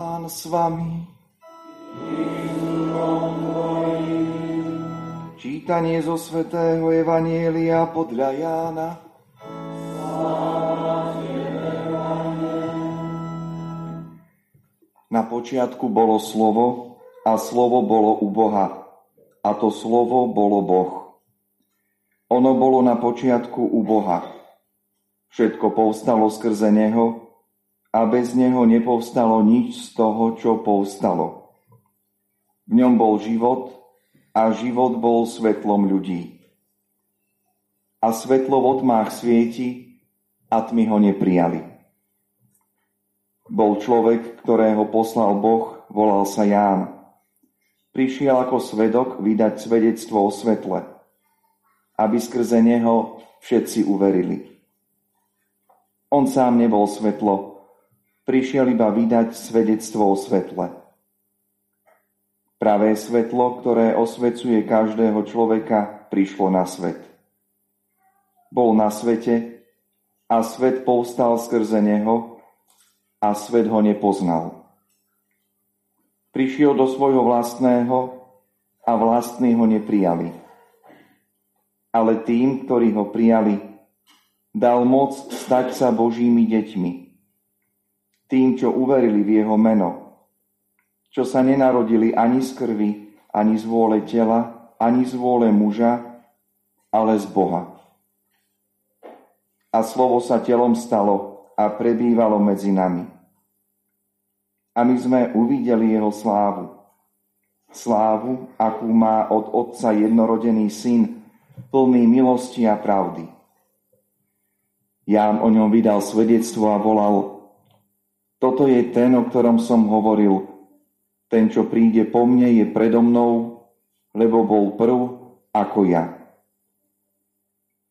Pán s vami. Čítanie zo svätého Evanielia podľa Jána. Na počiatku bolo slovo a slovo bolo u Boha a to slovo bolo Boh. Ono bolo na počiatku u Boha. Všetko povstalo skrze Neho a bez neho nepovstalo nič z toho, čo povstalo. V ňom bol život a život bol svetlom ľudí. A svetlo v otmách svieti a tmy ho neprijali. Bol človek, ktorého poslal Boh, volal sa Ján. Prišiel ako svedok vydať svedectvo o svetle, aby skrze neho všetci uverili. On sám nebol svetlo, prišiel iba vydať svedectvo o svetle. Pravé svetlo, ktoré osvecuje každého človeka, prišlo na svet. Bol na svete a svet povstal skrze neho a svet ho nepoznal. Prišiel do svojho vlastného a vlastní ho neprijali. Ale tým, ktorí ho prijali, dal moc stať sa Božími deťmi tým, čo uverili v jeho meno, čo sa nenarodili ani z krvi, ani z vôle tela, ani z vôle muža, ale z Boha. A slovo sa telom stalo a prebývalo medzi nami. A my sme uvideli jeho slávu. Slávu, akú má od Otca jednorodený syn, plný milosti a pravdy. Ján o ňom vydal svedectvo a volal, toto je ten, o ktorom som hovoril. Ten, čo príde po mne, je predo mnou, lebo bol prv ako ja.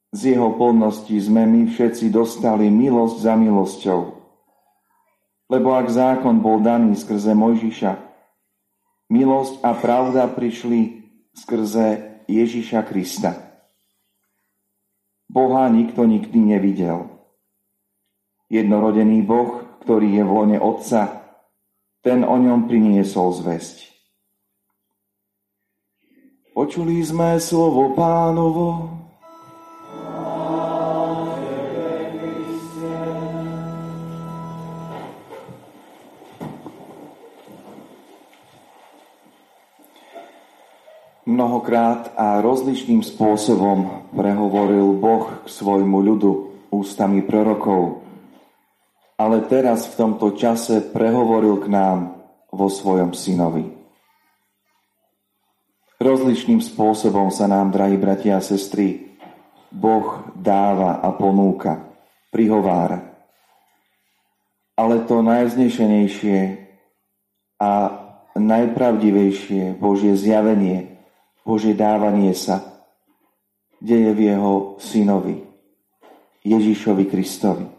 Z jeho plnosti sme my všetci dostali milosť za milosťou. Lebo ak zákon bol daný skrze Mojžiša, milosť a pravda prišli skrze Ježiša Krista. Boha nikto nikdy nevidel. Jednorodený Boh ktorý je v lone Otca, ten o ňom priniesol zväzť. Počuli sme slovo pánovo, Mnohokrát a rozličným spôsobom prehovoril Boh k svojmu ľudu ústami prorokov ale teraz v tomto čase prehovoril k nám vo svojom synovi. Rozličným spôsobom sa nám, drahí bratia a sestry, Boh dáva a ponúka, prihovára. Ale to najznešenejšie a najpravdivejšie Božie zjavenie, Božie dávanie sa deje v jeho synovi, Ježišovi Kristovi.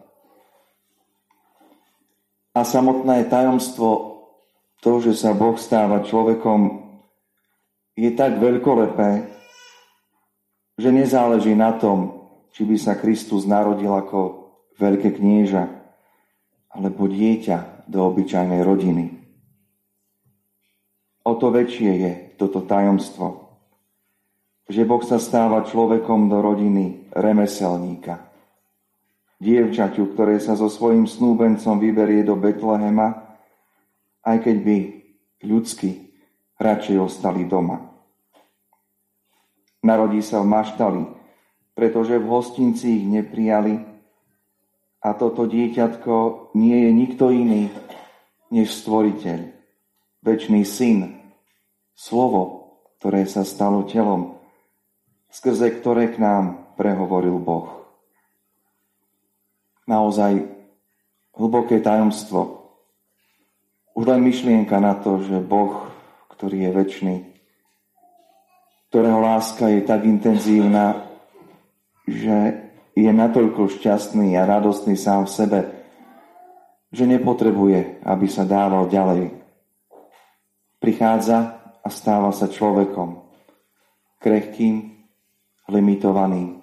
A samotné tajomstvo, to, že sa Boh stáva človekom, je tak veľkolepé, že nezáleží na tom, či by sa Kristus narodil ako veľké knieža alebo dieťa do obyčajnej rodiny. O to väčšie je toto tajomstvo, že Boh sa stáva človekom do rodiny remeselníka dievčaťu, ktoré sa so svojím snúbencom vyberie do Betlehema, aj keď by ľudsky radšej ostali doma. Narodí sa v maštali, pretože v hostinci ich neprijali a toto dieťatko nie je nikto iný než stvoriteľ, väčší syn, slovo, ktoré sa stalo telom, skrze ktoré k nám prehovoril Boh naozaj hlboké tajomstvo. Už len myšlienka na to, že Boh, ktorý je väčší, ktorého láska je tak intenzívna, že je natoľko šťastný a radostný sám v sebe, že nepotrebuje, aby sa dával ďalej. Prichádza a stáva sa človekom, krehkým, limitovaným,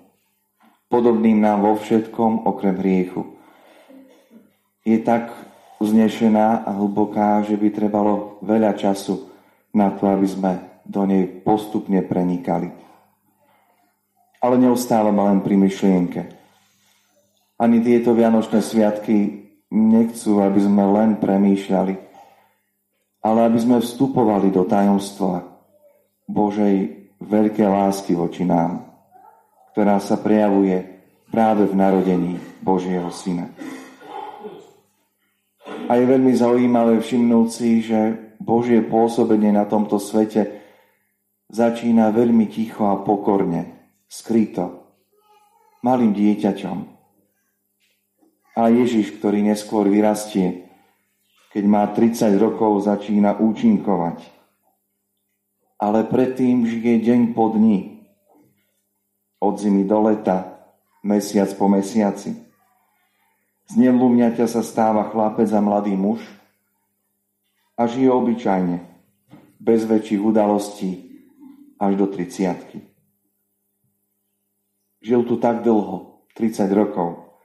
podobným nám vo všetkom okrem hriechu. Je tak vznešená a hlboká, že by trebalo veľa času na to, aby sme do nej postupne prenikali. Ale neostávame len pri myšlienke. Ani tieto Vianočné sviatky nechcú, aby sme len premýšľali, ale aby sme vstupovali do tajomstva Božej veľkej lásky voči nám, ktorá sa prejavuje práve v narodení Božieho Syna. A je veľmi zaujímavé všimnúť si, že Božie pôsobenie na tomto svete začína veľmi ticho a pokorne, skryto, malým dieťaťom. A Ježiš, ktorý neskôr vyrastie, keď má 30 rokov, začína účinkovať. Ale predtým žije deň po dni, od zimy do leta, mesiac po mesiaci. Z nevlúmňaťa sa stáva chlapec a mladý muž a žije obyčajne, bez väčších udalostí až do 30 Žil tu tak dlho, 30 rokov,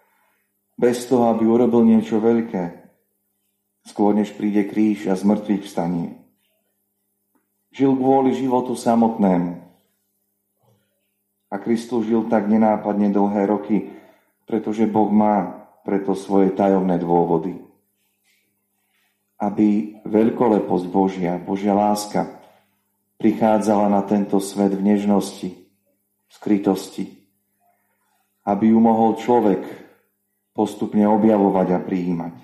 bez toho, aby urobil niečo veľké, skôr než príde kríž a zmrtvých vstanie. Žil kvôli životu samotnému. A Kristus žil tak nenápadne dlhé roky, pretože Boh má preto svoje tajomné dôvody. Aby veľkoleposť Božia, Božia láska prichádzala na tento svet v nežnosti, v skrytosti. Aby ju mohol človek postupne objavovať a prijímať.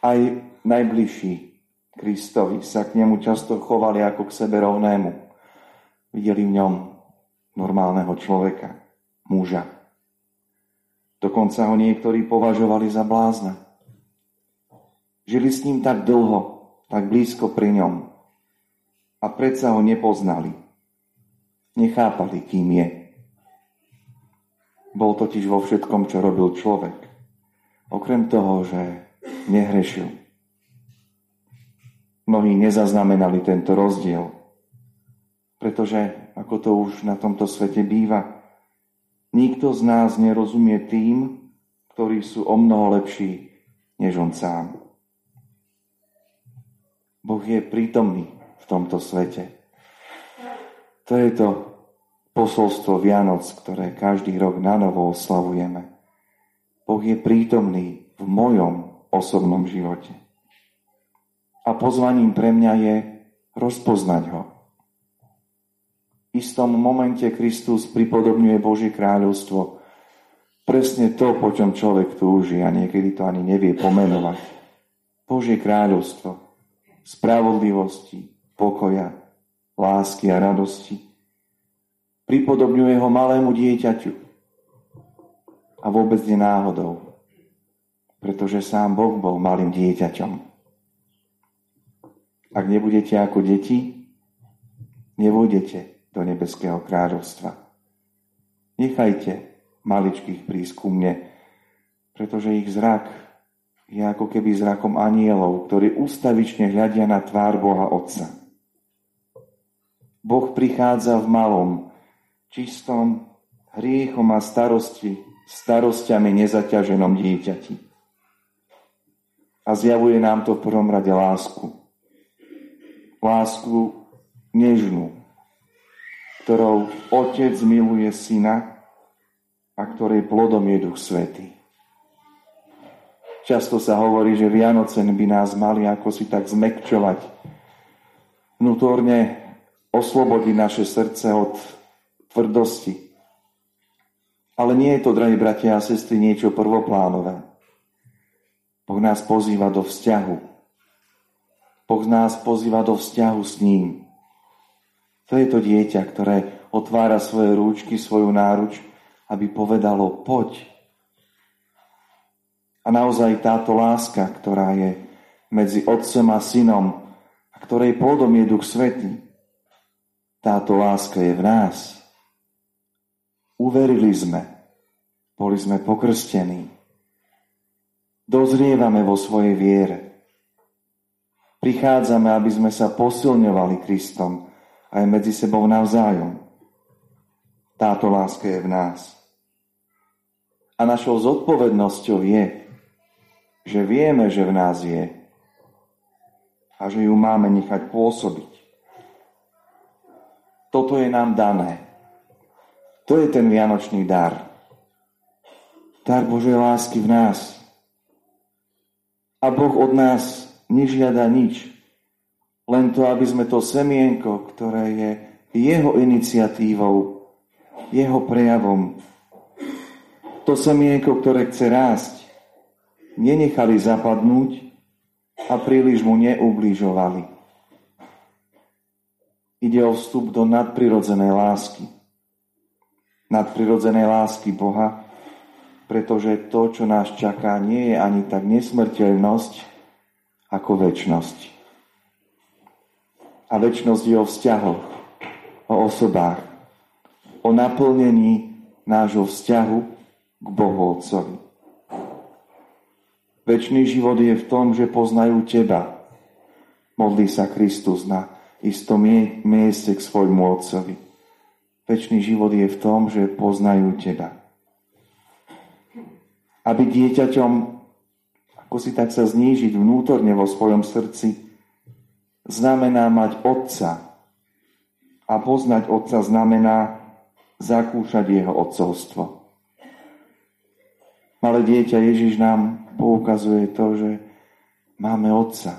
Aj najbližší Kristovi sa k nemu často chovali ako k sebe rovnému. Videli v ňom normálneho človeka, muža. Dokonca ho niektorí považovali za blázna. Žili s ním tak dlho, tak blízko pri ňom. A predsa ho nepoznali. Nechápali, kým je. Bol totiž vo všetkom, čo robil človek. Okrem toho, že nehrešil. Mnohí nezaznamenali tento rozdiel, pretože, ako to už na tomto svete býva, Nikto z nás nerozumie tým, ktorí sú o mnoho lepší než on sám. Boh je prítomný v tomto svete. To je to posolstvo Vianoc, ktoré každý rok na novo oslavujeme. Boh je prítomný v mojom osobnom živote. A pozvaním pre mňa je rozpoznať ho istom momente Kristus pripodobňuje Božie kráľovstvo. Presne to, po čom človek túži a niekedy to ani nevie pomenovať. Božie kráľovstvo, spravodlivosti, pokoja, lásky a radosti. Pripodobňuje ho malému dieťaťu. A vôbec nie náhodou, pretože sám Boh bol malým dieťaťom. Ak nebudete ako deti, nebudete do nebeského kráľovstva. Nechajte maličkých prísť ku mne, pretože ich zrak je ako keby zrakom anielov, ktorí ústavične hľadia na tvár Boha Otca. Boh prichádza v malom, čistom, hriechom a starosti, starostiami nezaťaženom dieťati. A zjavuje nám to v prvom rade lásku. Lásku nežnú, ktorou Otec miluje Syna a ktorej plodom je Duch Svetý. Často sa hovorí, že Vianoce by nás mali ako si tak zmekčovať, vnútorne oslobodiť naše srdce od tvrdosti. Ale nie je to, drahí bratia a sestry, niečo prvoplánové. Boh nás pozýva do vzťahu. Boh nás pozýva do vzťahu s ním. To je to dieťa, ktoré otvára svoje rúčky, svoju náruč, aby povedalo poď. A naozaj táto láska, ktorá je medzi otcom a synom a ktorej plodom je Duch Svetý, táto láska je v nás. Uverili sme, boli sme pokrstení, dozrievame vo svojej viere. Prichádzame, aby sme sa posilňovali Kristom, aj medzi sebou navzájom. Táto láska je v nás. A našou zodpovednosťou je že vieme, že v nás je a že ju máme nechať pôsobiť. Toto je nám dané. To je ten vianočný dar. Dar Božej lásky v nás. A Boh od nás nežiada nič. Len to, aby sme to semienko, ktoré je jeho iniciatívou, jeho prejavom, to semienko, ktoré chce rásť, nenechali zapadnúť a príliš mu neublížovali. Ide o vstup do nadprirodzenej lásky. Nadprirodzenej lásky Boha, pretože to, čo nás čaká, nie je ani tak nesmrteľnosť, ako väčnosť. A väčnosť je o vzťahoch, o osobách, o naplnení nášho vzťahu k Bohu Otcovi. Večný život je v tom, že poznajú Teba. Modlí sa Kristus na istom mieste k svojmu Otcovi. Večný život je v tom, že poznajú Teba. Aby dieťaťom, ako si tak sa znížiť vnútorne vo svojom srdci, znamená mať Otca. A poznať Otca znamená zakúšať Jeho otcovstvo. Malé dieťa Ježiš nám poukazuje to, že máme Otca.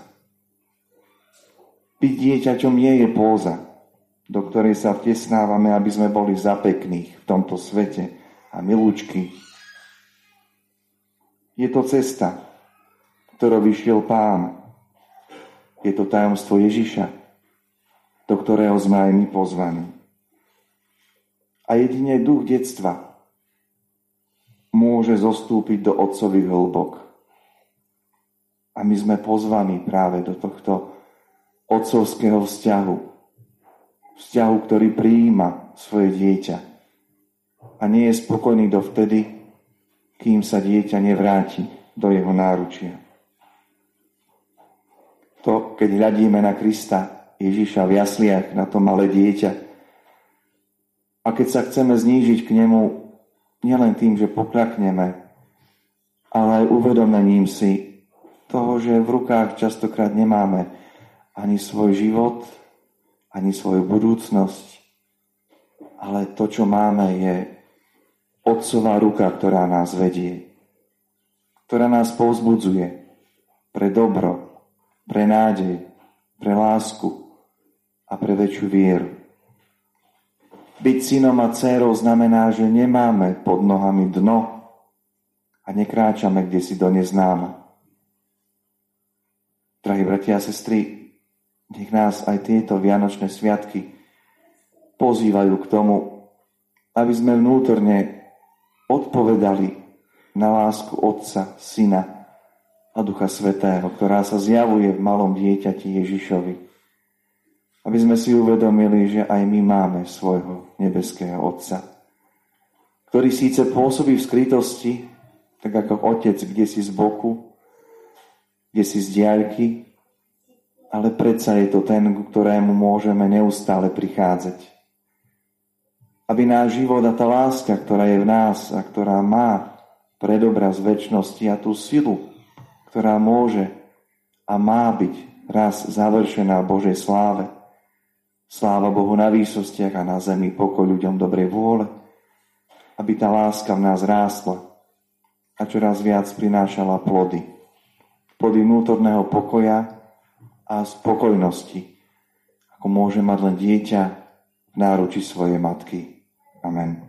Byť dieťaťom nie je póza, do ktorej sa vtesnávame, aby sme boli zapekných v tomto svete a milúčky. Je to cesta, ktorou vyšiel Pán. Je to tajomstvo Ježiša, do ktorého sme aj my pozvaní. A jedine duch detstva môže zostúpiť do otcových hĺbok. A my sme pozvaní práve do tohto otcovského vzťahu. Vzťahu, ktorý prijíma svoje dieťa. A nie je spokojný dovtedy, kým sa dieťa nevráti do jeho náručia. To, keď hľadíme na Krista, Ježiša v jasliach, na to malé dieťa, a keď sa chceme znížiť k nemu, nielen tým, že poklakneme, ale aj uvedomením si toho, že v rukách častokrát nemáme ani svoj život, ani svoju budúcnosť, ale to, čo máme, je Otcová ruka, ktorá nás vedie, ktorá nás povzbudzuje pre dobro, pre nádej, pre lásku a pre väčšiu vieru. Byť synom a dcérou znamená, že nemáme pod nohami dno a nekráčame kde si do neznáma. Drahí bratia a sestry, nech nás aj tieto vianočné sviatky pozývajú k tomu, aby sme vnútorne odpovedali na lásku Otca, Syna a Ducha Svetého, ktorá sa zjavuje v malom dieťati Ježišovi aby sme si uvedomili, že aj my máme svojho nebeského Otca, ktorý síce pôsobí v skrytosti, tak ako otec kde si z boku, kde si z diaľky, ale predsa je to ten, ku ktorému môžeme neustále prichádzať. Aby náš život a tá láska, ktorá je v nás a ktorá má predobraz väčšnosti a tú silu, ktorá môže a má byť raz završená v Božej sláve, Sláva Bohu na výsostiach a na zemi pokoj ľuďom dobrej vôle, aby tá láska v nás rástla a čoraz viac prinášala plody. Plody vnútorného pokoja a spokojnosti, ako môže mať len dieťa v náruči svojej matky. Amen.